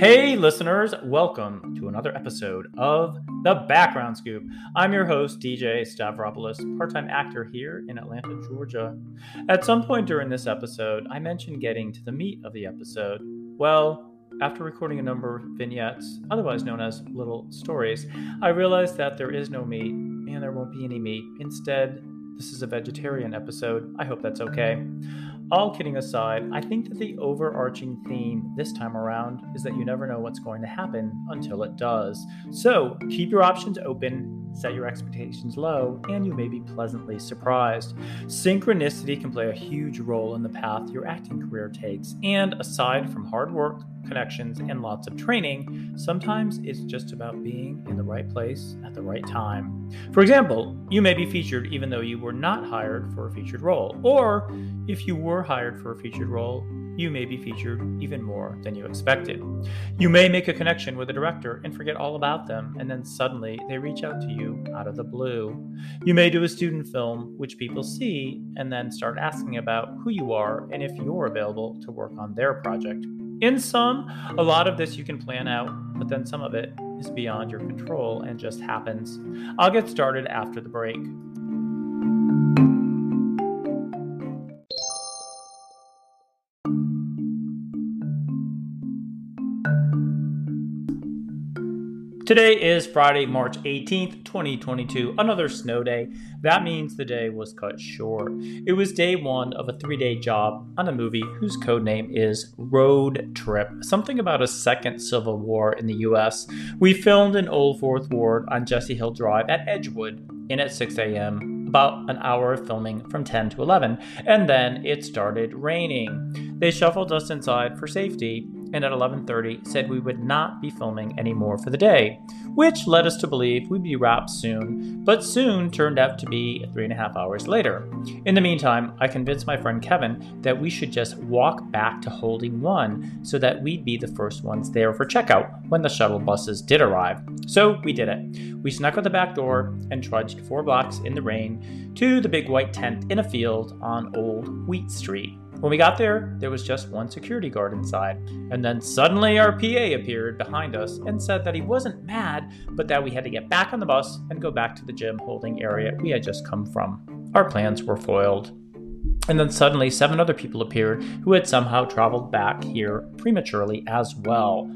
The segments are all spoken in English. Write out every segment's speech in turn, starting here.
Hey, listeners, welcome to another episode of The Background Scoop. I'm your host, DJ Stavropoulos, part time actor here in Atlanta, Georgia. At some point during this episode, I mentioned getting to the meat of the episode. Well, after recording a number of vignettes, otherwise known as little stories, I realized that there is no meat and there won't be any meat. Instead, this is a vegetarian episode. I hope that's okay. All kidding aside, I think that the overarching theme this time around is that you never know what's going to happen until it does. So keep your options open, set your expectations low, and you may be pleasantly surprised. Synchronicity can play a huge role in the path your acting career takes, and aside from hard work, connections, and lots of training, sometimes it's just about being in the right place at the right time. For example, you may be featured even though you were not hired for a featured role, or if you were hired for a featured role, you may be featured even more than you expected. You may make a connection with a director and forget all about them, and then suddenly they reach out to you out of the blue. You may do a student film, which people see, and then start asking about who you are and if you're available to work on their project. In sum, a lot of this you can plan out, but then some of it is beyond your control and just happens. I'll get started after the break. Today is Friday, March 18th, 2022, another snow day. That means the day was cut short. It was day one of a three day job on a movie whose code name is Road Trip, something about a second civil war in the US. We filmed in Old Fourth Ward on Jesse Hill Drive at Edgewood in at 6 a.m., about an hour of filming from 10 to 11, and then it started raining. They shuffled us inside for safety and at 11:30 said we would not be filming anymore for the day, which led us to believe we'd be wrapped soon, but soon turned out to be three and a half hours later. In the meantime, I convinced my friend Kevin that we should just walk back to Holding One so that we'd be the first ones there for checkout when the shuttle buses did arrive. So we did it. We snuck out the back door and trudged four blocks in the rain to the big white tent in a field on Old Wheat Street. When we got there, there was just one security guard inside, and then suddenly our PA appeared behind us and said that he wasn't mad, but that we had to get back on the bus and go back to the gym holding area we had just come from. Our plans were foiled. And then suddenly, seven other people appeared who had somehow traveled back here prematurely as well.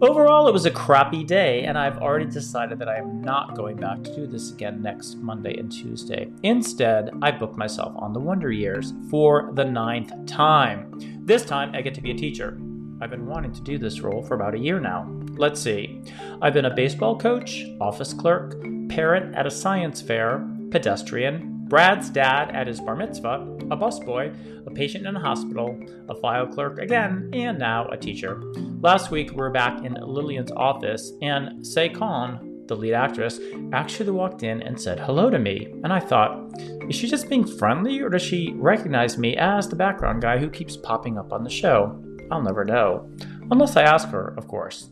Overall, it was a crappy day, and I've already decided that I am not going back to do this again next Monday and Tuesday. Instead, I booked myself on the Wonder Years for the ninth time. This time, I get to be a teacher. I've been wanting to do this role for about a year now. Let's see. I've been a baseball coach, office clerk, parent at a science fair, pedestrian, Brad's dad at his bar mitzvah, a busboy, a patient in a hospital, a file clerk again, and now a teacher. Last week, we were back in Lillian's office, and Saycon, the lead actress, actually walked in and said hello to me. And I thought, is she just being friendly, or does she recognize me as the background guy who keeps popping up on the show? I'll never know. Unless I ask her, of course.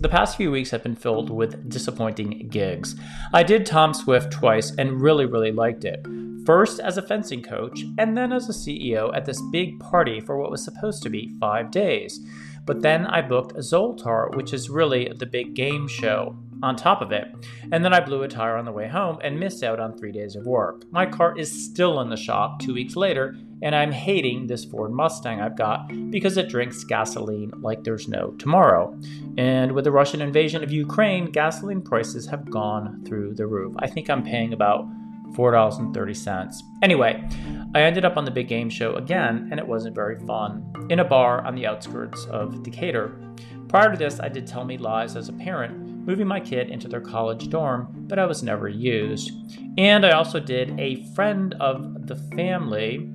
The past few weeks have been filled with disappointing gigs. I did Tom Swift twice and really, really liked it. First as a fencing coach, and then as a CEO at this big party for what was supposed to be five days. But then I booked Zoltar, which is really the big game show on top of it. And then I blew a tire on the way home and missed out on three days of work. My car is still in the shop two weeks later, and I'm hating this Ford Mustang I've got because it drinks gasoline like there's no tomorrow. And with the Russian invasion of Ukraine, gasoline prices have gone through the roof. I think I'm paying about $4.30. Anyway, I ended up on the big game show again, and it wasn't very fun, in a bar on the outskirts of Decatur. Prior to this, I did tell me lies as a parent moving my kid into their college dorm, but I was never used. And I also did a friend of the family,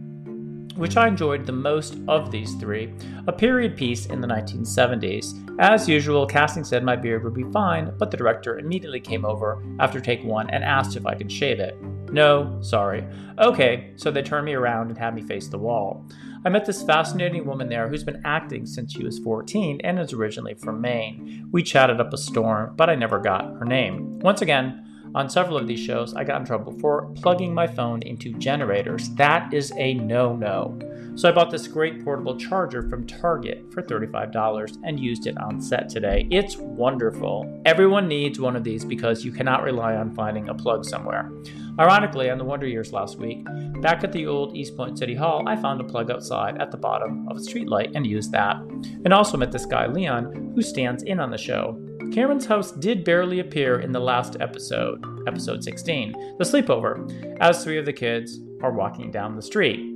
which I enjoyed the most of these three, a period piece in the 1970s. As usual, casting said my beard would be fine, but the director immediately came over after take one and asked if I could shave it. No, sorry. Okay, so they turned me around and had me face the wall. I met this fascinating woman there who's been acting since she was 14 and is originally from Maine. We chatted up a storm, but I never got her name. Once again, On several of these shows, I got in trouble for plugging my phone into generators. That is a no no. So I bought this great portable charger from Target for $35 and used it on set today. It's wonderful. Everyone needs one of these because you cannot rely on finding a plug somewhere. Ironically, on the Wonder Years last week, back at the old East Point City Hall, I found a plug outside at the bottom of a streetlight and used that. And also met this guy, Leon, who stands in on the show. Cameron's house did barely appear in the last episode, episode 16, the sleepover, as three of the kids are walking down the street.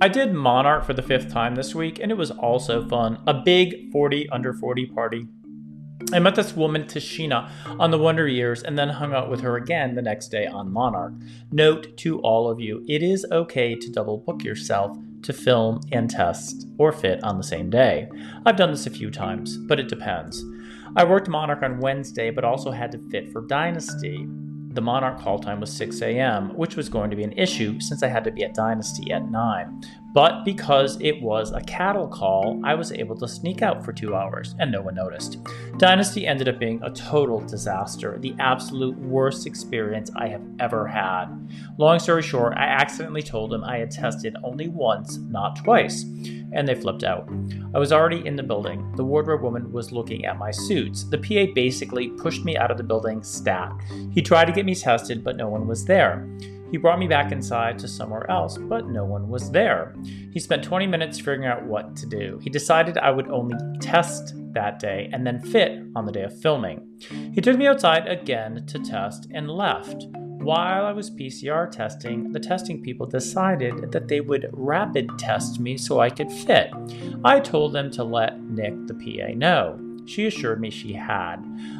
I did Monarch for the fifth time this week, and it was also fun. A big 40 under 40 party. I met this woman, Tashina, on the Wonder Years and then hung out with her again the next day on Monarch. Note to all of you it is okay to double book yourself to film and test or fit on the same day. I've done this a few times, but it depends. I worked Monarch on Wednesday, but also had to fit for Dynasty. The Monarch call time was 6 a.m., which was going to be an issue since I had to be at Dynasty at 9. But because it was a cattle call, I was able to sneak out for two hours and no one noticed. Dynasty ended up being a total disaster, the absolute worst experience I have ever had. Long story short, I accidentally told them I had tested only once, not twice and they flipped out. I was already in the building. The wardrobe woman was looking at my suits. The PA basically pushed me out of the building stat. He tried to get me tested, but no one was there. He brought me back inside to somewhere else, but no one was there. He spent 20 minutes figuring out what to do. He decided I would only test that day and then fit on the day of filming. He took me outside again to test and left. While I was PCR testing, the testing people decided that they would rapid test me so I could fit. I told them to let Nick, the PA, know. She assured me she had.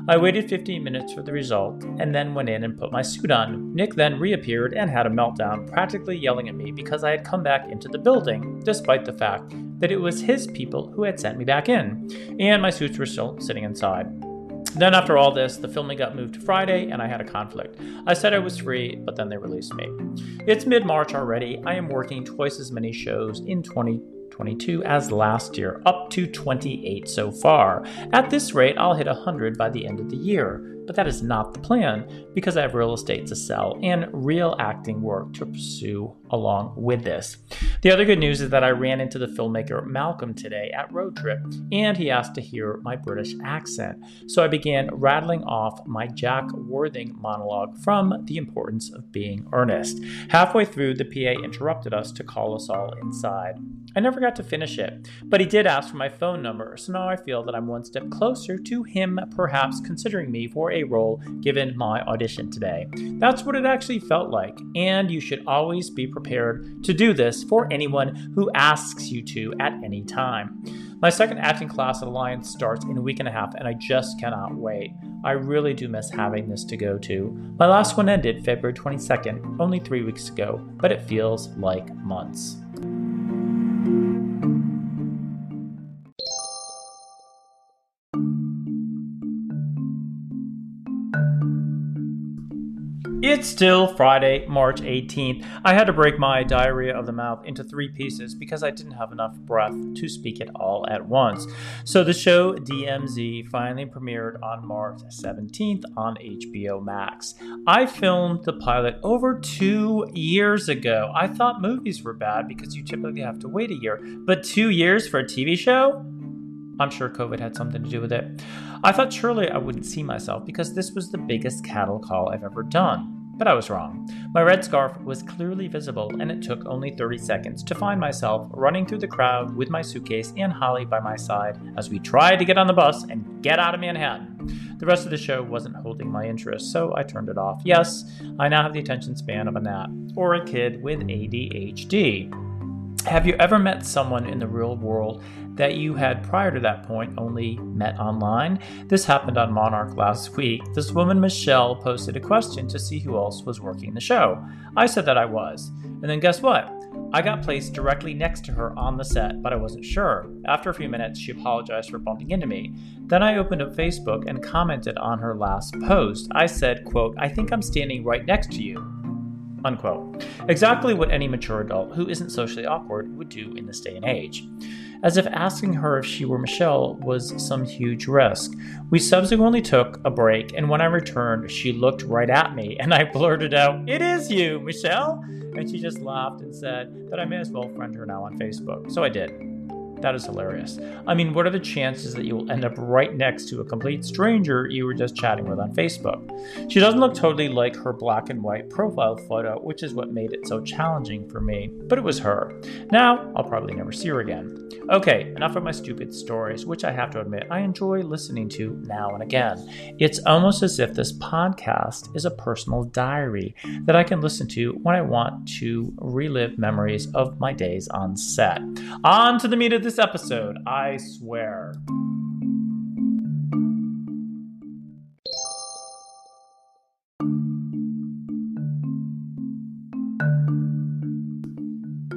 I waited 15 minutes for the result and then went in and put my suit on. Nick then reappeared and had a meltdown, practically yelling at me because I had come back into the building, despite the fact that it was his people who had sent me back in, and my suits were still sitting inside. Then, after all this, the filming got moved to Friday and I had a conflict. I said I was free, but then they released me. It's mid March already. I am working twice as many shows in 2022 as last year, up to 28 so far. At this rate, I'll hit 100 by the end of the year. But that is not the plan because I have real estate to sell and real acting work to pursue along with this. The other good news is that I ran into the filmmaker Malcolm today at Road Trip and he asked to hear my British accent. So I began rattling off my Jack Worthing monologue from The Importance of Being Earnest. Halfway through, the PA interrupted us to call us all inside. I never got to finish it, but he did ask for my phone number, so now I feel that I'm one step closer to him perhaps considering me for a role given my audition today. That's what it actually felt like, and you should always be prepared to do this for anyone who asks you to at any time. My second acting class at Alliance starts in a week and a half, and I just cannot wait. I really do miss having this to go to. My last one ended February 22nd, only three weeks ago, but it feels like months. It's still Friday, March 18th. I had to break my diarrhea of the mouth into three pieces because I didn't have enough breath to speak it all at once. So the show DMZ finally premiered on March 17th on HBO Max. I filmed the pilot over two years ago. I thought movies were bad because you typically have to wait a year, but two years for a TV show? I'm sure COVID had something to do with it. I thought surely I wouldn't see myself because this was the biggest cattle call I've ever done. But I was wrong. My red scarf was clearly visible, and it took only 30 seconds to find myself running through the crowd with my suitcase and Holly by my side as we tried to get on the bus and get out of Manhattan. The rest of the show wasn't holding my interest, so I turned it off. Yes, I now have the attention span of a gnat, or a kid with ADHD. Have you ever met someone in the real world that you had prior to that point only met online. This happened on Monarch last week. This woman, Michelle, posted a question to see who else was working the show. I said that I was. And then guess what? I got placed directly next to her on the set, but I wasn't sure. After a few minutes, she apologized for bumping into me. Then I opened up Facebook and commented on her last post. I said, quote, I think I'm standing right next to you. Unquote. Exactly what any mature adult who isn't socially awkward would do in this day and age. As if asking her if she were Michelle was some huge risk. We subsequently took a break, and when I returned, she looked right at me, and I blurted out, It is you, Michelle! And she just laughed and said that I may as well friend her now on Facebook. So I did. That is hilarious. I mean, what are the chances that you will end up right next to a complete stranger you were just chatting with on Facebook? She doesn't look totally like her black and white profile photo, which is what made it so challenging for me, but it was her. Now, I'll probably never see her again. Okay, enough of my stupid stories, which I have to admit I enjoy listening to now and again. It's almost as if this podcast is a personal diary that I can listen to when I want to relive memories of my days on set. On to the meat of this episode, I swear.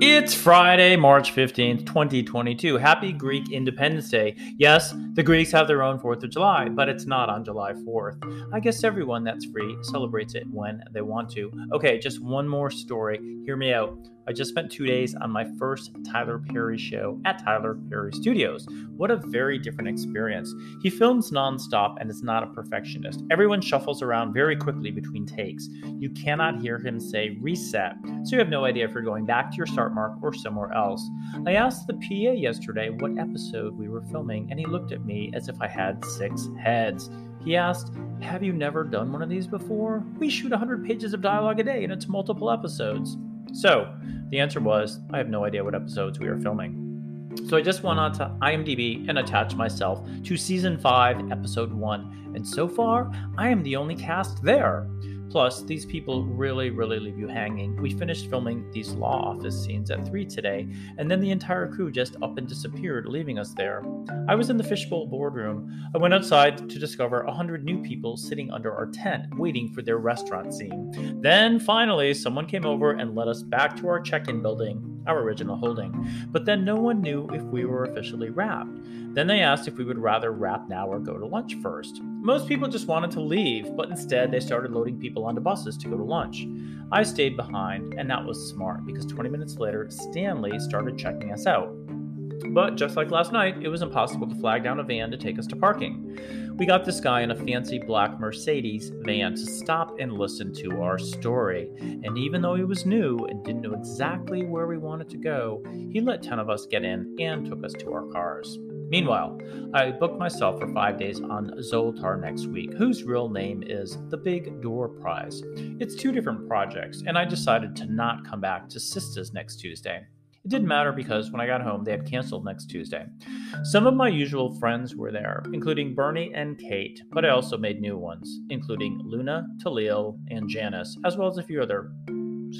It's Friday, March 15th, 2022. Happy Greek Independence Day. Yes, the Greeks have their own 4th of July, but it's not on July 4th. I guess everyone that's free celebrates it when they want to. Okay, just one more story. Hear me out. I just spent two days on my first Tyler Perry show at Tyler Perry Studios. What a very different experience. He films nonstop and is not a perfectionist. Everyone shuffles around very quickly between takes. You cannot hear him say reset, so you have no idea if you're going back to your start mark or somewhere else. I asked the PA yesterday what episode we were filming, and he looked at me as if I had six heads. He asked, Have you never done one of these before? We shoot 100 pages of dialogue a day and it's multiple episodes. So, the answer was, I have no idea what episodes we are filming. So I just went on to IMDb and attached myself to season 5, episode 1, and so far, I am the only cast there. Plus, these people really, really leave you hanging. We finished filming these law office scenes at 3 today, and then the entire crew just up and disappeared, leaving us there. I was in the fishbowl boardroom. I went outside to discover a hundred new people sitting under our tent, waiting for their restaurant scene. Then, finally, someone came over and led us back to our check in building, our original holding. But then no one knew if we were officially wrapped. Then they asked if we would rather wrap now or go to lunch first. Most people just wanted to leave, but instead they started loading people onto buses to go to lunch. I stayed behind, and that was smart because 20 minutes later, Stanley started checking us out. But just like last night, it was impossible to flag down a van to take us to parking. We got this guy in a fancy black Mercedes van to stop and listen to our story. And even though he was new and didn't know exactly where we wanted to go, he let 10 of us get in and took us to our cars. Meanwhile, I booked myself for five days on Zoltar next week, whose real name is the Big Door Prize. It's two different projects, and I decided to not come back to Sistas next Tuesday. It didn't matter because when I got home, they had canceled next Tuesday. Some of my usual friends were there, including Bernie and Kate, but I also made new ones, including Luna, Talil, and Janice, as well as a few other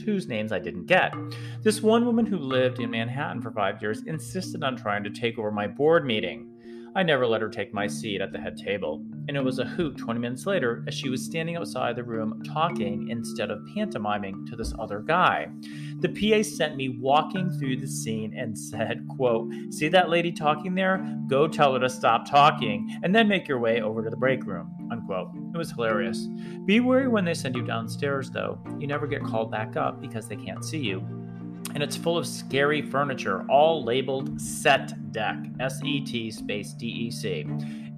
whose names I didn't get. This one woman who lived in Manhattan for five years insisted on trying to take over my board meeting. I never let her take my seat at the head table, and it was a hoot 20 minutes later as she was standing outside the room talking instead of pantomiming to this other guy. The PA sent me walking through the scene and said, quote, See that lady talking there? Go tell her to stop talking, and then make your way over to the break room. Unquote. It was hilarious. Be wary when they send you downstairs, though. You never get called back up because they can't see you and it's full of scary furniture, all labeled Set Deck, S E T space D E C.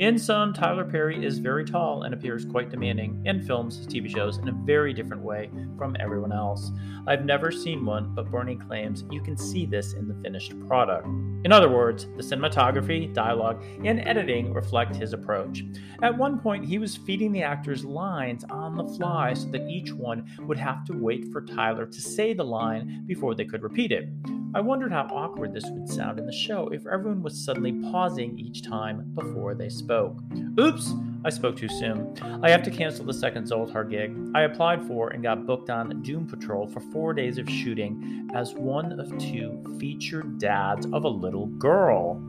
In sum, Tyler Perry is very tall and appears quite demanding and films TV shows in a very different way from everyone else. I've never seen one, but Bernie claims you can see this in the finished product. In other words, the cinematography, dialogue, and editing reflect his approach. At one point, he was feeding the actors lines on the fly so that each one would have to wait for Tyler to say the line before they could repeat it. I wondered how awkward this would sound in the show if everyone was suddenly pausing each time before they spoke. Oops, I spoke too soon. I have to cancel the second Zoltar gig. I applied for and got booked on Doom Patrol for four days of shooting as one of two featured dads of a little girl.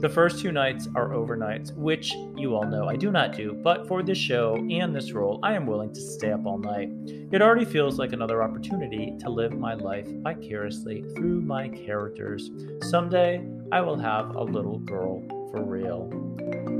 The first two nights are overnights, which you all know I do not do, but for this show and this role, I am willing to stay up all night. It already feels like another opportunity to live my life vicariously through my characters. Someday, I will have a little girl for real.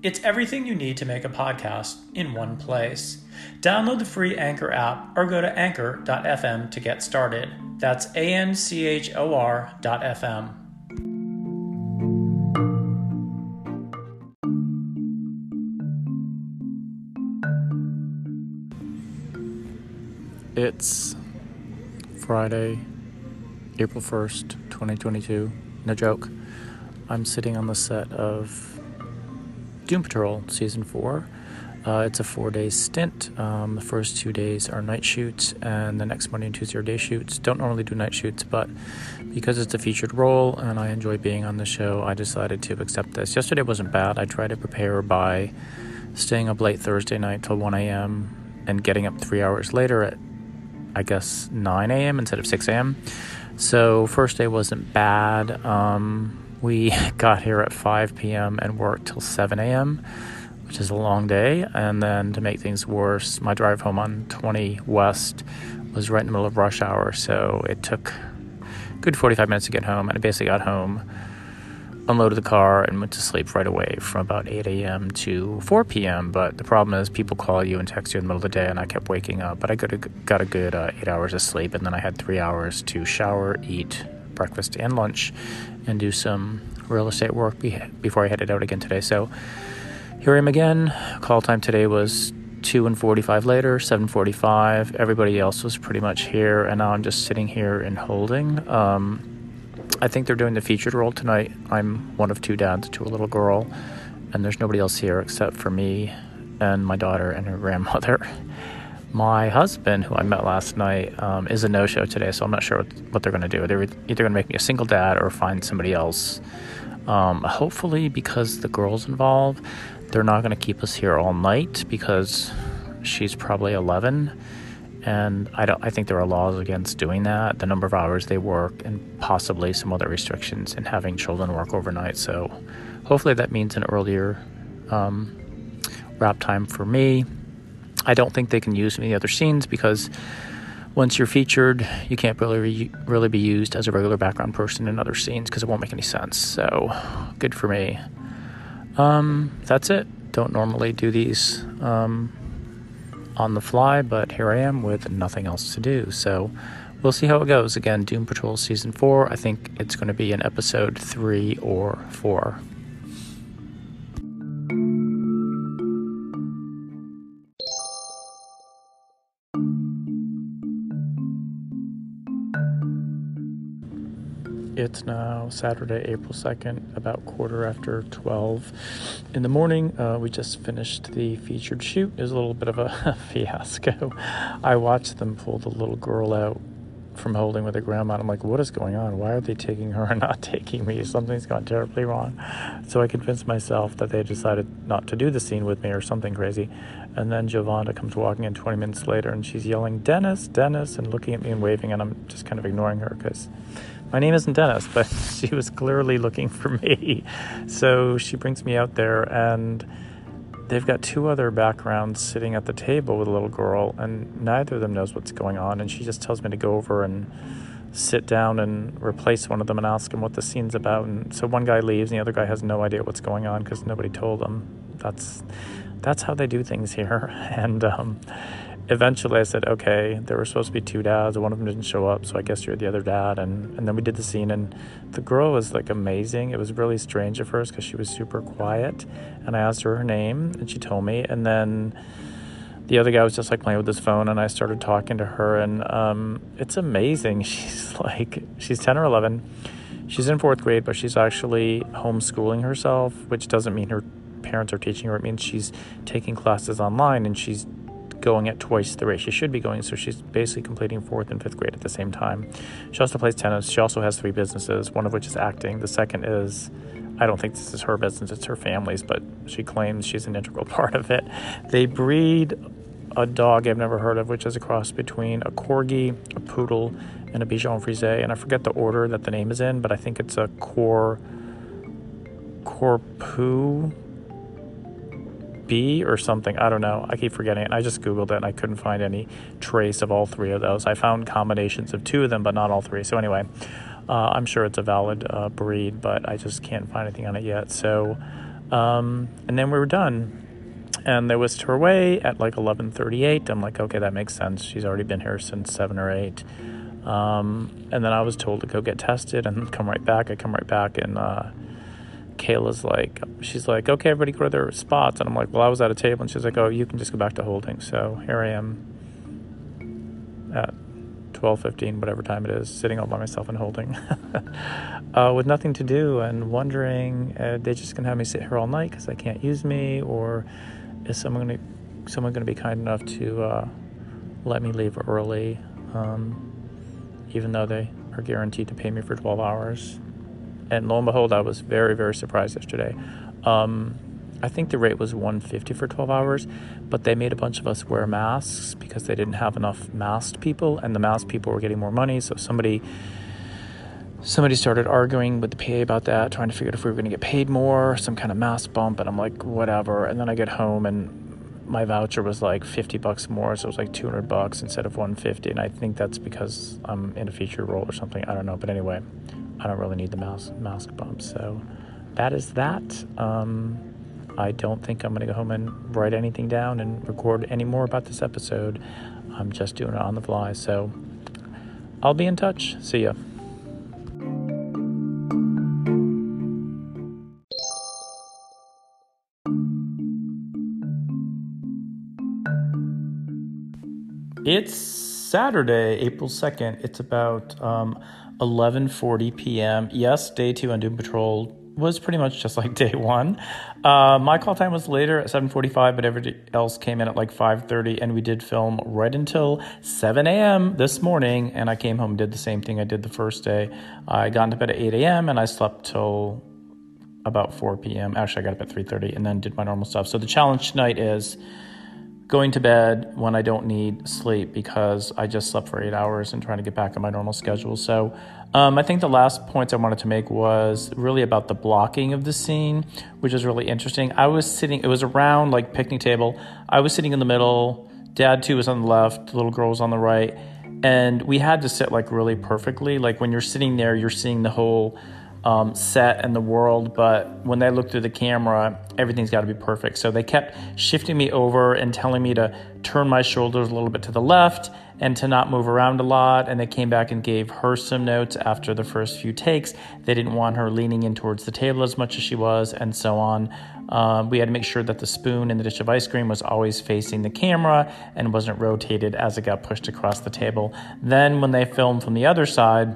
It's everything you need to make a podcast in one place. Download the free Anchor app or go to anchor.fm to get started. That's A N C H O R dot FM. It's Friday, April 1st, 2022. No joke. I'm sitting on the set of Doom Patrol Season 4. Uh, it's a four day stint. Um, the first two days are night shoots, and the next Monday and Tuesday are day shoots. Don't normally do night shoots, but because it's a featured role and I enjoy being on the show, I decided to accept this. Yesterday wasn't bad. I tried to prepare by staying up late Thursday night till 1 a.m. and getting up three hours later at I guess 9 a.m. instead of 6 a.m. So first day wasn't bad. Um, we got here at 5 p.m. and worked till 7 a.m., which is a long day. And then to make things worse, my drive home on 20 West was right in the middle of rush hour, so it took good 45 minutes to get home. And I basically got home unloaded the car and went to sleep right away from about 8 a.m. to 4 p.m. But the problem is people call you and text you in the middle of the day, and I kept waking up. But I got a, good uh, eight hours of sleep, and then I had three hours to shower, eat breakfast and lunch, and do some real estate work be- before I headed out again today. So here I am again. Call time today was 2 and 45 later 7.45 everybody else was pretty much here and now i'm just sitting here and holding um, I think they're doing the featured role tonight. I'm one of two dads to a little girl, and there's nobody else here except for me and my daughter and her grandmother. My husband, who I met last night, um, is a no show today, so I'm not sure what, what they're going to do. They're either going to make me a single dad or find somebody else. Um, hopefully, because the girl's involved, they're not going to keep us here all night because she's probably 11 and I don't. I think there are laws against doing that. The number of hours they work, and possibly some other restrictions in having children work overnight. So, hopefully, that means an earlier um, wrap time for me. I don't think they can use me in the other scenes because once you're featured, you can't really really be used as a regular background person in other scenes because it won't make any sense. So, good for me. Um, that's it. Don't normally do these. Um, on the fly, but here I am with nothing else to do. So we'll see how it goes. Again, Doom Patrol Season 4, I think it's going to be in episode 3 or 4. It's now Saturday, April 2nd, about quarter after 12 in the morning. Uh, we just finished the featured shoot. It was a little bit of a fiasco. I watched them pull the little girl out from holding with her grandma. I'm like, what is going on? Why are they taking her and not taking me? Something's gone terribly wrong. So I convinced myself that they decided not to do the scene with me or something crazy. And then Giovanna comes walking in 20 minutes later and she's yelling, Dennis, Dennis, and looking at me and waving. And I'm just kind of ignoring her because my name isn't Dennis, but she was clearly looking for me. So she brings me out there, and they've got two other backgrounds sitting at the table with a little girl, and neither of them knows what's going on. And she just tells me to go over and sit down and replace one of them and ask him what the scene's about. And so one guy leaves, and the other guy has no idea what's going on because nobody told him. That's that's how they do things here, and. Um, eventually I said, okay, there were supposed to be two dads. One of them didn't show up, so I guess you're the other dad. And, and then we did the scene, and the girl was like amazing. It was really strange at first because she was super quiet. And I asked her her name, and she told me. And then the other guy was just like playing with his phone, and I started talking to her. And um, it's amazing. She's like, she's 10 or 11. She's in fourth grade, but she's actually homeschooling herself, which doesn't mean her parents are teaching her. It means she's taking classes online and she's going at twice the rate she should be going. So she's basically completing fourth and fifth grade at the same time. She also plays tennis. She also has three businesses, one of which is acting. The second is, I don't think this is her business, it's her family's, but she claims she's an integral part of it. They breed a dog I've never heard of, which is a cross between a corgi, a poodle, and a Bichon Frise, and I forget the order that the name is in, but I think it's a Core Corpu B or something. I don't know. I keep forgetting it. I just Googled it and I couldn't find any trace of all three of those. I found combinations of two of them, but not all three. So, anyway, uh, I'm sure it's a valid uh, breed, but I just can't find anything on it yet. So, um, and then we were done. And they whisked her away at like 11:38. I'm like, okay, that makes sense. She's already been here since seven or eight. Um, and then I was told to go get tested and come right back. I come right back and uh, Kayla's like, she's like, okay, everybody go to their spots. And I'm like, well, I was at a table. And she's like, oh, you can just go back to holding. So here I am at 12.15, whatever time it is, sitting all by myself and holding uh, with nothing to do and wondering, uh, they just going to have me sit here all night because they can't use me? Or is someone going to someone going to be kind enough to uh, let me leave early, um, even though they are guaranteed to pay me for 12 hours? And lo and behold, I was very, very surprised yesterday. Um, I think the rate was 150 for 12 hours, but they made a bunch of us wear masks because they didn't have enough masked people, and the masked people were getting more money. So somebody somebody started arguing with the PA about that, trying to figure out if we were going to get paid more, some kind of mask bump, and I'm like, whatever. And then I get home and my voucher was like 50 bucks more, so it was like 200 bucks instead of 150, and I think that's because I'm in a feature role or something. I don't know, but anyway. I don't really need the mouse mask bump. So that is that. Um, I don't think I'm going to go home and write anything down and record any more about this episode. I'm just doing it on the fly. So I'll be in touch. See ya. It's Saturday, April 2nd. It's about um, 11:40 p.m. Yes, day two on Doom Patrol was pretty much just like day one. Uh, my call time was later at 7:45, but everybody else came in at like 5:30, and we did film right until 7 a.m. this morning. And I came home, and did the same thing I did the first day. I got into bed at 8 a.m. and I slept till about 4 p.m. Actually, I got up at 3:30 and then did my normal stuff. So the challenge tonight is going to bed when I don't need sleep because I just slept for eight hours and trying to get back on my normal schedule. So um, I think the last points I wanted to make was really about the blocking of the scene, which is really interesting. I was sitting, it was around like picnic table. I was sitting in the middle. Dad too was on the left. Little girl was on the right. And we had to sit like really perfectly. Like when you're sitting there, you're seeing the whole um, set and the world, but when they look through the camera, everything's got to be perfect. So they kept shifting me over and telling me to turn my shoulders a little bit to the left and to not move around a lot. And they came back and gave her some notes after the first few takes. They didn't want her leaning in towards the table as much as she was, and so on. Um, we had to make sure that the spoon in the dish of ice cream was always facing the camera and wasn't rotated as it got pushed across the table. Then, when they filmed from the other side,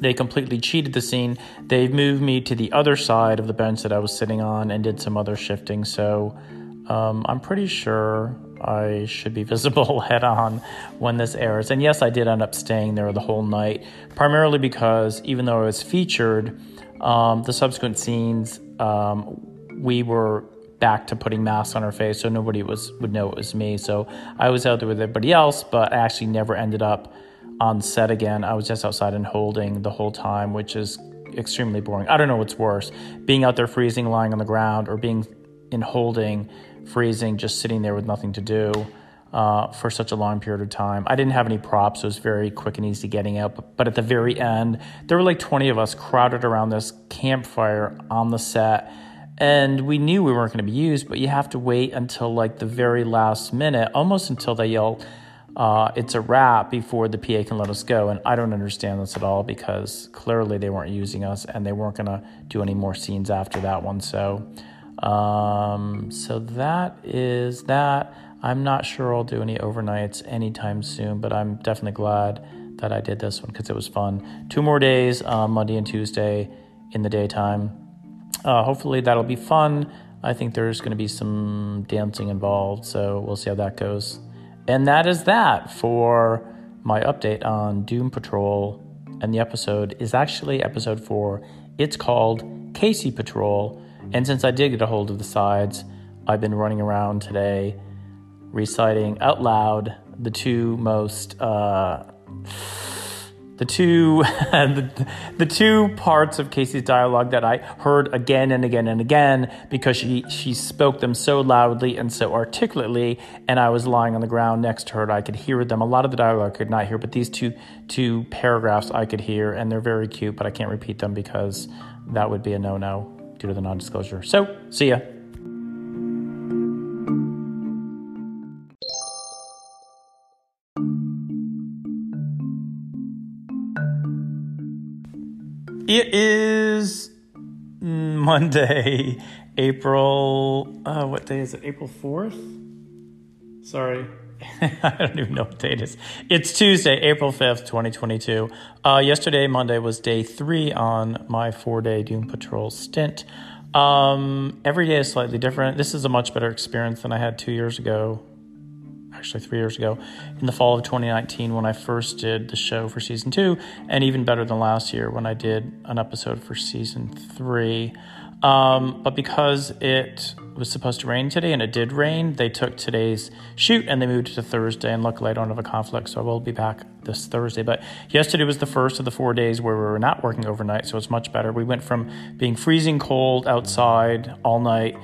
they completely cheated the scene. They moved me to the other side of the bench that I was sitting on and did some other shifting. So um, I'm pretty sure I should be visible head on when this airs. And yes, I did end up staying there the whole night, primarily because even though I was featured, um, the subsequent scenes, um, we were back to putting masks on our face, so nobody was would know it was me. So I was out there with everybody else, but I actually never ended up on set again. I was just outside and holding the whole time, which is extremely boring. I don't know what's worse being out there freezing, lying on the ground, or being in holding, freezing, just sitting there with nothing to do. Uh, for such a long period of time. I didn't have any props, so it was very quick and easy getting out. But at the very end, there were like 20 of us crowded around this campfire on the set. And we knew we weren't going to be used, but you have to wait until like the very last minute, almost until they yell, uh, it's a wrap before the PA can let us go. And I don't understand this at all because clearly they weren't using us and they weren't going to do any more scenes after that one. So, um, so that is that. I'm not sure I'll do any overnights anytime soon, but I'm definitely glad that I did this one because it was fun. Two more days, uh, Monday and Tuesday in the daytime. Uh, hopefully that'll be fun. I think there's going to be some dancing involved, so we'll see how that goes. And that is that for my update on Doom Patrol. And the episode is actually episode four. It's called Casey Patrol. And since I did get a hold of the sides, I've been running around today reciting out loud the two most uh, the two the, the two parts of Casey's dialogue that I heard again and again and again because she she spoke them so loudly and so articulately and I was lying on the ground next to her and I could hear them. A lot of the dialogue I could not hear but these two two paragraphs I could hear and they're very cute but I can't repeat them because that would be a no-no due to the non-disclosure. So see ya It is Monday, April. Uh, what day is it? April 4th? Sorry. I don't even know what day it is. It's Tuesday, April 5th, 2022. Uh, yesterday, Monday, was day three on my four day Doom Patrol stint. Um, every day is slightly different. This is a much better experience than I had two years ago actually three years ago, in the fall of 2019 when I first did the show for season two, and even better than last year when I did an episode for season three. Um, but because it was supposed to rain today and it did rain, they took today's shoot and they moved it to Thursday. And luckily, I don't have a conflict, so I will be back this Thursday. But yesterday was the first of the four days where we were not working overnight, so it's much better. We went from being freezing cold outside all night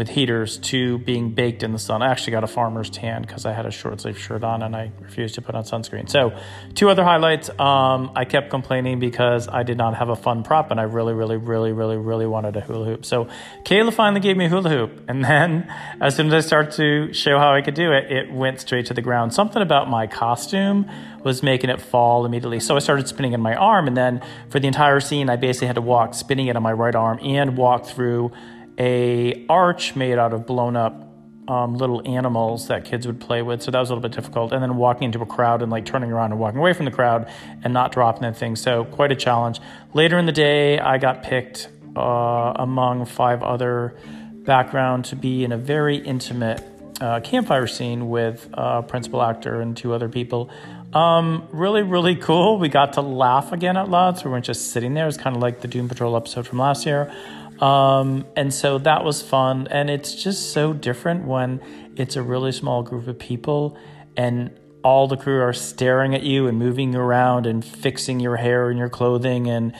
with heaters to being baked in the sun. I actually got a farmer's tan because I had a short sleeve shirt on and I refused to put on sunscreen. So, two other highlights. Um, I kept complaining because I did not have a fun prop and I really, really, really, really, really wanted a hula hoop. So, Kayla finally gave me a hula hoop. And then, as soon as I started to show how I could do it, it went straight to the ground. Something about my costume was making it fall immediately. So, I started spinning in my arm. And then, for the entire scene, I basically had to walk spinning it on my right arm and walk through a arch made out of blown up um, little animals that kids would play with. So that was a little bit difficult. And then walking into a crowd and like turning around and walking away from the crowd and not dropping that thing. So quite a challenge. Later in the day, I got picked uh, among five other background to be in a very intimate uh, campfire scene with a principal actor and two other people. Um, really, really cool. We got to laugh again loud, so we weren't just sitting there. It's kind of like the Doom Patrol episode from last year. Um, and so that was fun. And it's just so different when it's a really small group of people and all the crew are staring at you and moving around and fixing your hair and your clothing and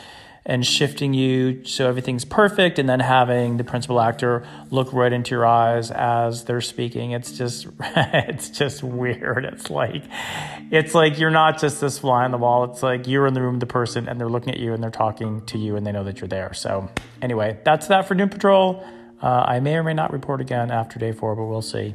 and shifting you so everything's perfect and then having the principal actor look right into your eyes as they're speaking. It's just it's just weird. It's like it's like you're not just this fly on the wall. It's like you're in the room with the person and they're looking at you and they're talking to you and they know that you're there. So anyway that's that for doom patrol uh, i may or may not report again after day four but we'll see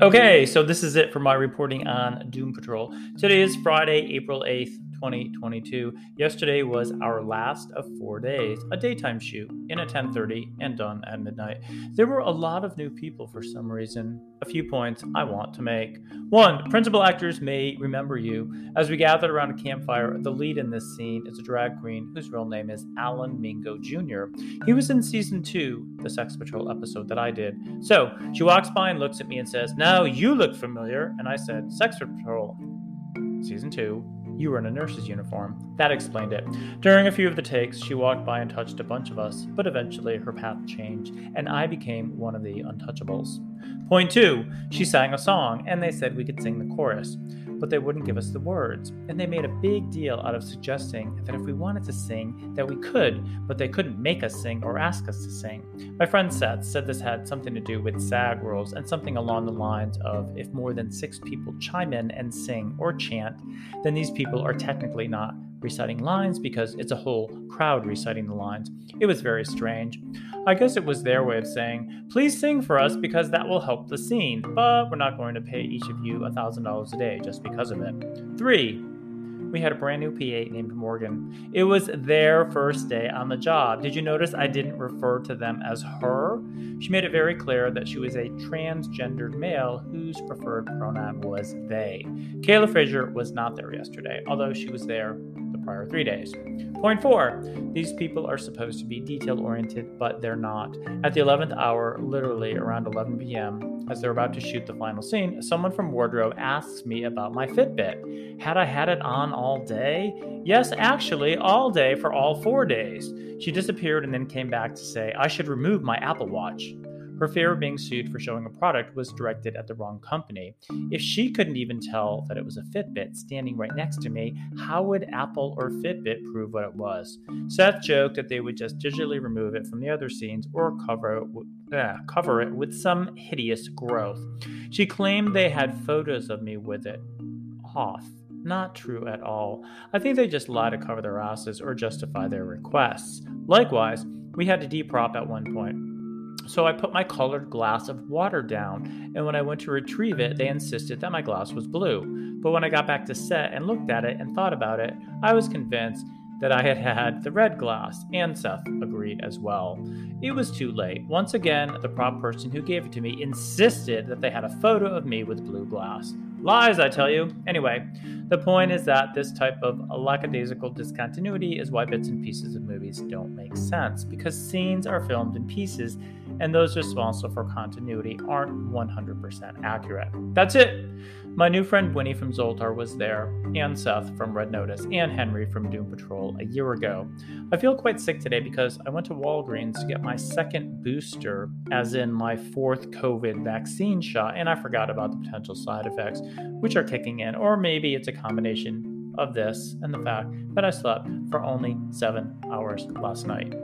Okay, so this is it for my reporting on Doom Patrol. Today is Friday, April 8th, 2022. Yesterday was our last of four days, a daytime shoot in at 10:30 and done at midnight. There were a lot of new people for some reason. A few points I want to make. One, principal actors may remember you. As we gathered around a campfire, the lead in this scene is a drag queen whose real name is Alan Mingo Jr. He was in season two, the Sex Patrol episode that I did. So she walks by and looks at me and says, Now you look familiar. And I said, Sex Patrol, season two, you were in a nurse's uniform. That explained it. During a few of the takes, she walked by and touched a bunch of us, but eventually her path changed, and I became one of the untouchables. Point two, she sang a song, and they said we could sing the chorus but they wouldn't give us the words. And they made a big deal out of suggesting that if we wanted to sing, that we could, but they couldn't make us sing or ask us to sing. My friend Seth said this had something to do with SAG rules and something along the lines of if more than six people chime in and sing or chant, then these people are technically not reciting lines because it's a whole crowd reciting the lines. It was very strange. I guess it was their way of saying, please sing for us because that will help the scene, but we're not going to pay each of you $1,000 a day just because of it. Three, we had a brand new PA named Morgan. It was their first day on the job. Did you notice I didn't refer to them as her? She made it very clear that she was a transgendered male whose preferred pronoun was they. Kayla Frazier was not there yesterday, although she was there the prior three days. Point four these people are supposed to be detail oriented, but they're not. At the 11th hour, literally around 11 p.m., as they're about to shoot the final scene, someone from wardrobe asks me about my Fitbit. Had I had it on all day? Yes, actually, all day for all four days. She disappeared and then came back to say I should remove my Apple Watch. Her fear of being sued for showing a product was directed at the wrong company. If she couldn't even tell that it was a Fitbit standing right next to me, how would Apple or Fitbit prove what it was? Seth joked that they would just digitally remove it from the other scenes or cover it, w- uh, cover it with some hideous growth. She claimed they had photos of me with it off. Not true at all. I think they just lie to cover their asses or justify their requests. Likewise, we had to deprop at one point. So I put my colored glass of water down, and when I went to retrieve it, they insisted that my glass was blue. But when I got back to set and looked at it and thought about it, I was convinced that I had had the red glass, and Seth agreed as well. It was too late. Once again, the prop person who gave it to me insisted that they had a photo of me with blue glass. Lies, I tell you. Anyway, the point is that this type of lackadaisical discontinuity is why bits and pieces of movies don't make sense, because scenes are filmed in pieces and those responsible for continuity aren't 100% accurate. That's it! My new friend Winnie from Zoltar was there, and Seth from Red Notice, and Henry from Doom Patrol a year ago. I feel quite sick today because I went to Walgreens to get my second booster, as in my fourth COVID vaccine shot, and I forgot about the potential side effects, which are kicking in, or maybe it's a combination of this and the fact that I slept for only seven hours last night.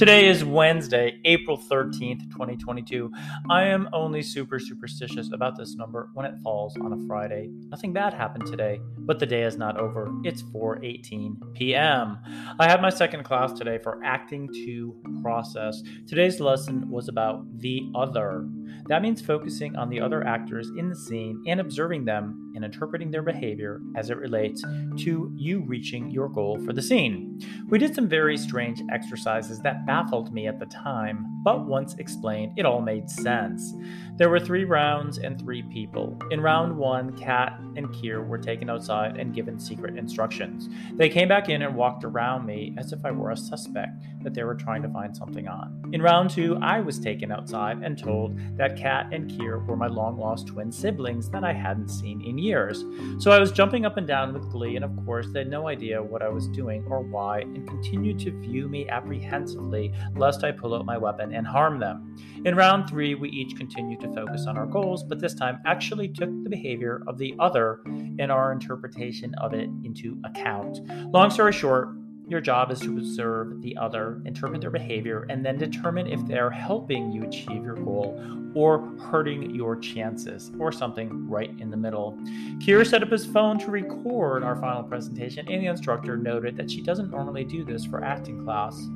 Today is Wednesday, April 13th, 2022. I am only super superstitious about this number when it falls on a Friday. Nothing bad happened today, but the day is not over. It's 4:18 p.m. I had my second class today for acting to process. Today's lesson was about the other. That means focusing on the other actors in the scene and observing them and interpreting their behavior as it relates to you reaching your goal for the scene. We did some very strange exercises that baffled me at the time, but once explained, it all made sense. There were three rounds and three people. In round one, Kat and Kier were taken outside and given secret instructions. They came back in and walked around me as if I were a suspect that they were trying to find something on. In round two, I was taken outside and told that Kat and Kier were my long lost twin siblings that I hadn't seen in years. So I was jumping up and down with glee, and of course, they had no idea what I was doing or why, and continued to view me apprehensively lest I pull out my weapon and harm them. In round three, we each continued to focus on our goals, but this time actually took the behavior of the other and our interpretation of it into account. Long story short, your job is to observe the other, interpret their behavior, and then determine if they're helping you achieve your goal or hurting your chances, or something right in the middle. Kira set up his phone to record our final presentation, and the instructor noted that she doesn't normally do this for acting class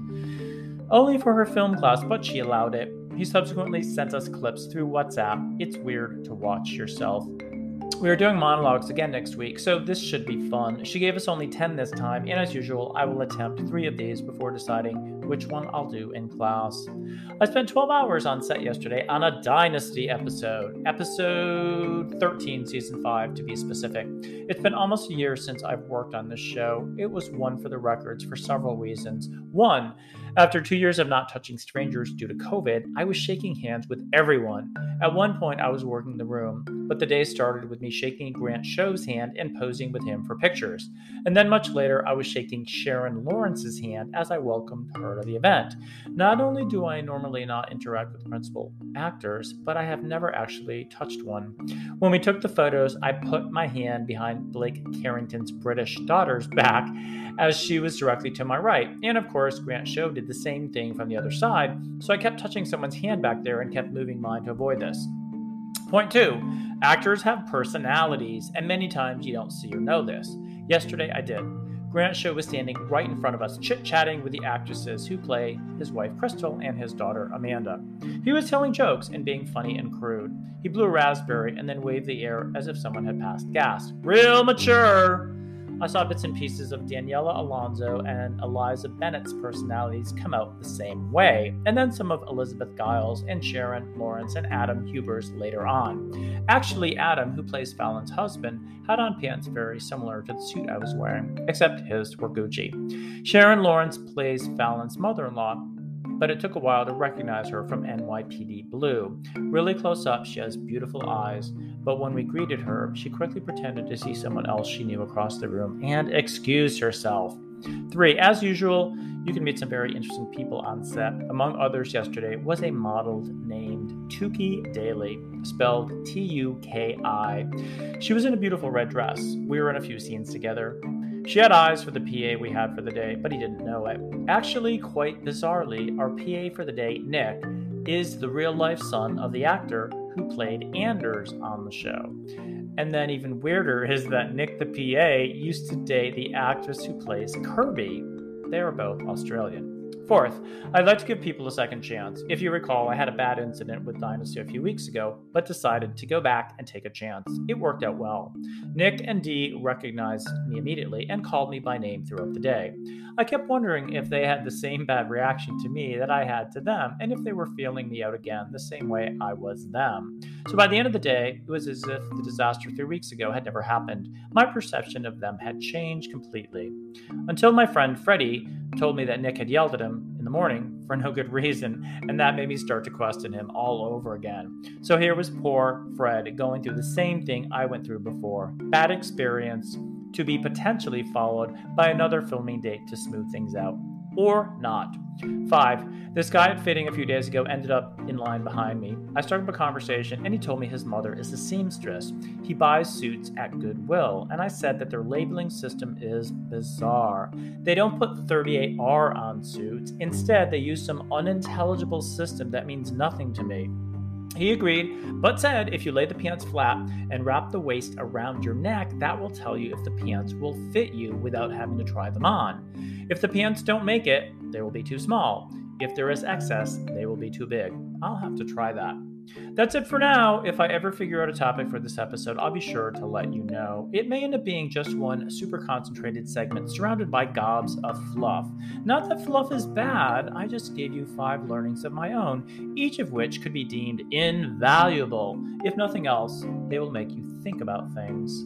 only for her film class, but she allowed it. He subsequently sent us clips through WhatsApp. It's weird to watch yourself. We are doing monologues again next week, so this should be fun. She gave us only 10 this time, and as usual, I will attempt three of these before deciding which one I'll do in class. I spent 12 hours on set yesterday on a Dynasty episode, episode 13, season 5 to be specific. It's been almost a year since I've worked on this show. It was one for the records for several reasons. One, after two years of not touching strangers due to COVID, I was shaking hands with everyone. At one point, I was working the room, but the day started with me shaking Grant Show's hand and posing with him for pictures. And then much later, I was shaking Sharon Lawrence's hand as I welcomed her to the event. Not only do I normally not interact with principal actors, but I have never actually touched one. When we took the photos, I put my hand behind Blake Carrington's British daughter's back as she was directly to my right. And of course, Grant Show did the same thing from the other side, so I kept touching someone's hand back there and kept moving mine to avoid this. Point two actors have personalities, and many times you don't see or know this. Yesterday I did. Grant Show was standing right in front of us, chit chatting with the actresses who play his wife Cristal and his daughter Amanda. He was telling jokes and being funny and crude. He blew a raspberry and then waved the air as if someone had passed gas. Real mature! I saw bits and pieces of Daniella Alonso and Eliza Bennett's personalities come out the same way, and then some of Elizabeth Gillies and Sharon Lawrence and Adam Huber's later on. Actually, Adam, who plays Fallon's husband, had on pants very similar to the suit I was wearing, except his were Gucci. Sharon Lawrence plays Fallon's mother in law, but it took a while to recognize her from NYPD Blue. Really close up, she has beautiful eyes, but when we greeted her, she quickly pretended to see someone else she knew across the room and excused herself. Three, as usual, you can meet some very interesting people on set. Among others, yesterday was a model named Tuki Daly, spelled T U K I. She was in a beautiful red dress. We were in a few scenes together. She had eyes for the PA we had for the day, but he didn't know it. Actually, quite bizarrely, our PA for the day, Nick, is the real life son of the actor who played Anders on the show. And then, even weirder is that Nick the PA used to date the actress who plays Kirby. They are both Australian. Fourth, I'd like to give people a second chance. If you recall, I had a bad incident with Dynasty a few weeks ago, but decided to go back and take a chance. It worked out well. Nick and Dee recognized me immediately and called me by name throughout the day. I kept wondering if they had the same bad reaction to me that I had to them, and if they were feeling me out again the same way I was them. So by the end of the day, it was as if the disaster three weeks ago had never happened. My perception of them had changed completely. Until my friend Freddie told me that Nick had yelled at him in the morning for no good reason, and that made me start to question him all over again. So here was poor Fred going through the same thing I went through before bad experience to be potentially followed by another filming date to smooth things out or not. Five, this guy at fitting a few days ago ended up in line behind me. I started a conversation and he told me his mother is a seamstress. He buys suits at Goodwill, and I said that their labeling system is bizarre. They don't put 38R on suits, instead, they use some unintelligible system that means nothing to me. He agreed, but said if you lay the pants flat and wrap the waist around your neck, that will tell you if the pants will fit you without having to try them on. If the pants don't make it, they will be too small. If there is excess, they will be too big. I'll have to try that. That's it for now. If I ever figure out a topic for this episode, I'll be sure to let you know. It may end up being just one super concentrated segment surrounded by gobs of fluff. Not that fluff is bad, I just gave you five learnings of my own, each of which could be deemed invaluable. If nothing else, they will make you think about things.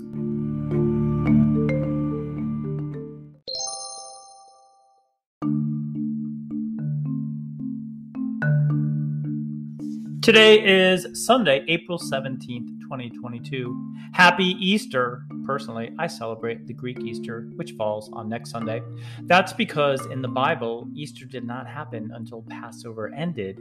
Today is Sunday, April 17th, 2022. Happy Easter. Personally, I celebrate the Greek Easter, which falls on next Sunday. That's because in the Bible, Easter did not happen until Passover ended,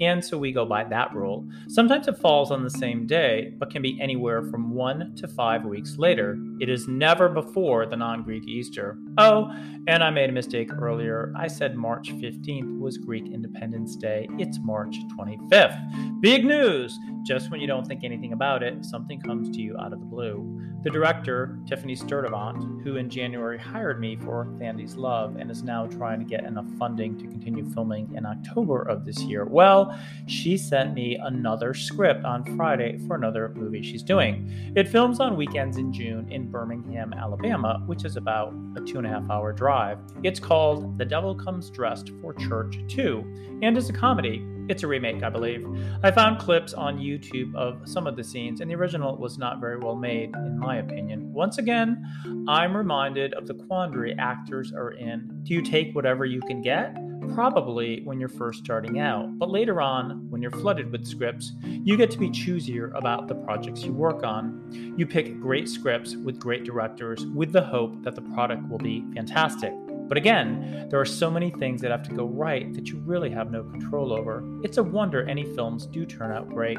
and so we go by that rule. Sometimes it falls on the same day, but can be anywhere from one to five weeks later. It is never before the non Greek Easter. Oh, and I made a mistake earlier. I said March 15th was Greek Independence Day. It's March 25th. Big news! Just when you don't think anything about it, something comes to you out of the blue. The director, Tiffany Sturdivant, who in January hired me for Thandie's Love and is now trying to get enough funding to continue filming in October of this year, well, she sent me another script on Friday for another movie she's doing. It films on weekends in June in Birmingham, Alabama, which is about a two and a half hour drive. It's called The Devil Comes Dressed for Church 2 and is a comedy. It's a remake, I believe. I found clips on YouTube of some of the scenes, and the original was not very well made, in my opinion. Once again, I'm reminded of the quandary actors are in. Do you take whatever you can get? Probably when you're first starting out, but later on, when you're flooded with scripts, you get to be choosier about the projects you work on. You pick great scripts with great directors with the hope that the product will be fantastic. But again, there are so many things that have to go right that you really have no control over. It's a wonder any films do turn out great.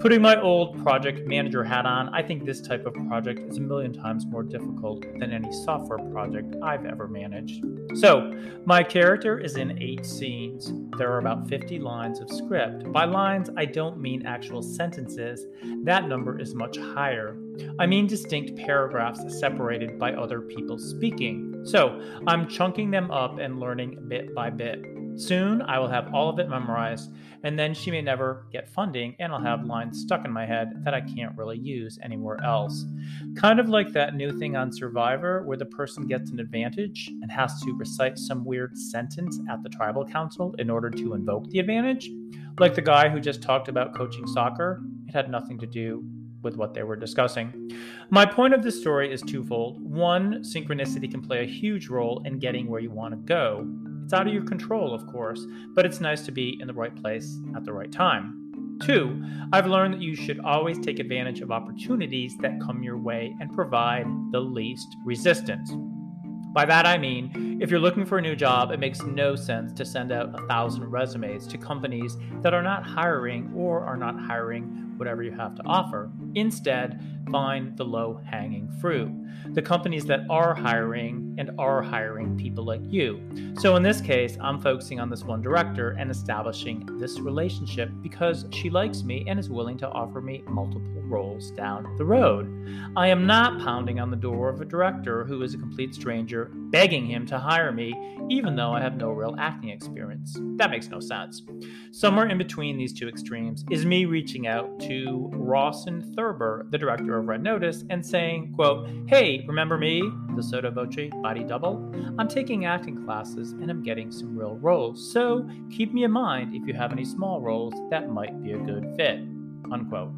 Putting my old project manager hat on, I think this type of project is a million times more difficult than any software project I've ever managed. So, my character is in eight scenes. There are about 50 lines of script. By lines, I don't mean actual sentences, that number is much higher. I mean distinct paragraphs separated by other people speaking. So I'm chunking them up and learning bit by bit. Soon I will have all of it memorized, and then she may never get funding, and I'll have lines stuck in my head that I can't really use anywhere else. Kind of like that new thing on Survivor where the person gets an advantage and has to recite some weird sentence at the tribal council in order to invoke the advantage. Like the guy who just talked about coaching soccer, it had nothing to do with what they were discussing. My point of this story is twofold. One, synchronicity can play a huge role in getting where you want to go. It's out of your control, of course, but it's nice to be in the right place at the right time. Two, I've learned that you should always take advantage of opportunities that come your way and provide the least resistance. By that I mean, if you're looking for a new job, it makes no sense to send out a thousand resumes to companies that are not hiring or are not hiring whatever you have to offer. Instead, find the low hanging fruit, the companies that are hiring and are hiring people like you. So in this case, I'm focusing on this one director and establishing this relationship because she likes me and is willing to offer me multiple roles down the road. I am not pounding on the door of a director who is a complete stranger, begging him to hire me, even though I have no real acting experience. That makes no sense. Somewhere in between these two extremes is me reaching out to Rawson Thurber, the director of Red Notice, and saying, quote, Hey, remember me, the Sotto Voce body double? I'm taking acting classes and I'm getting some real roles, so keep me in mind if you have any small roles that might be a good fit. Unquote.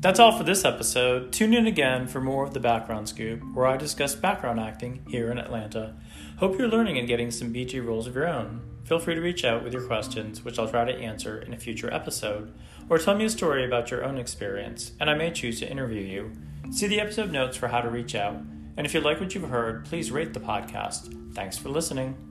That's all for this episode. Tune in again for more of the Background Scoop, where I discuss background acting here in Atlanta. Hope you're learning and getting some BG roles of your own. Feel free to reach out with your questions, which I'll try to answer in a future episode, or tell me a story about your own experience, and I may choose to interview you. See the episode notes for how to reach out, and if you like what you've heard, please rate the podcast. Thanks for listening.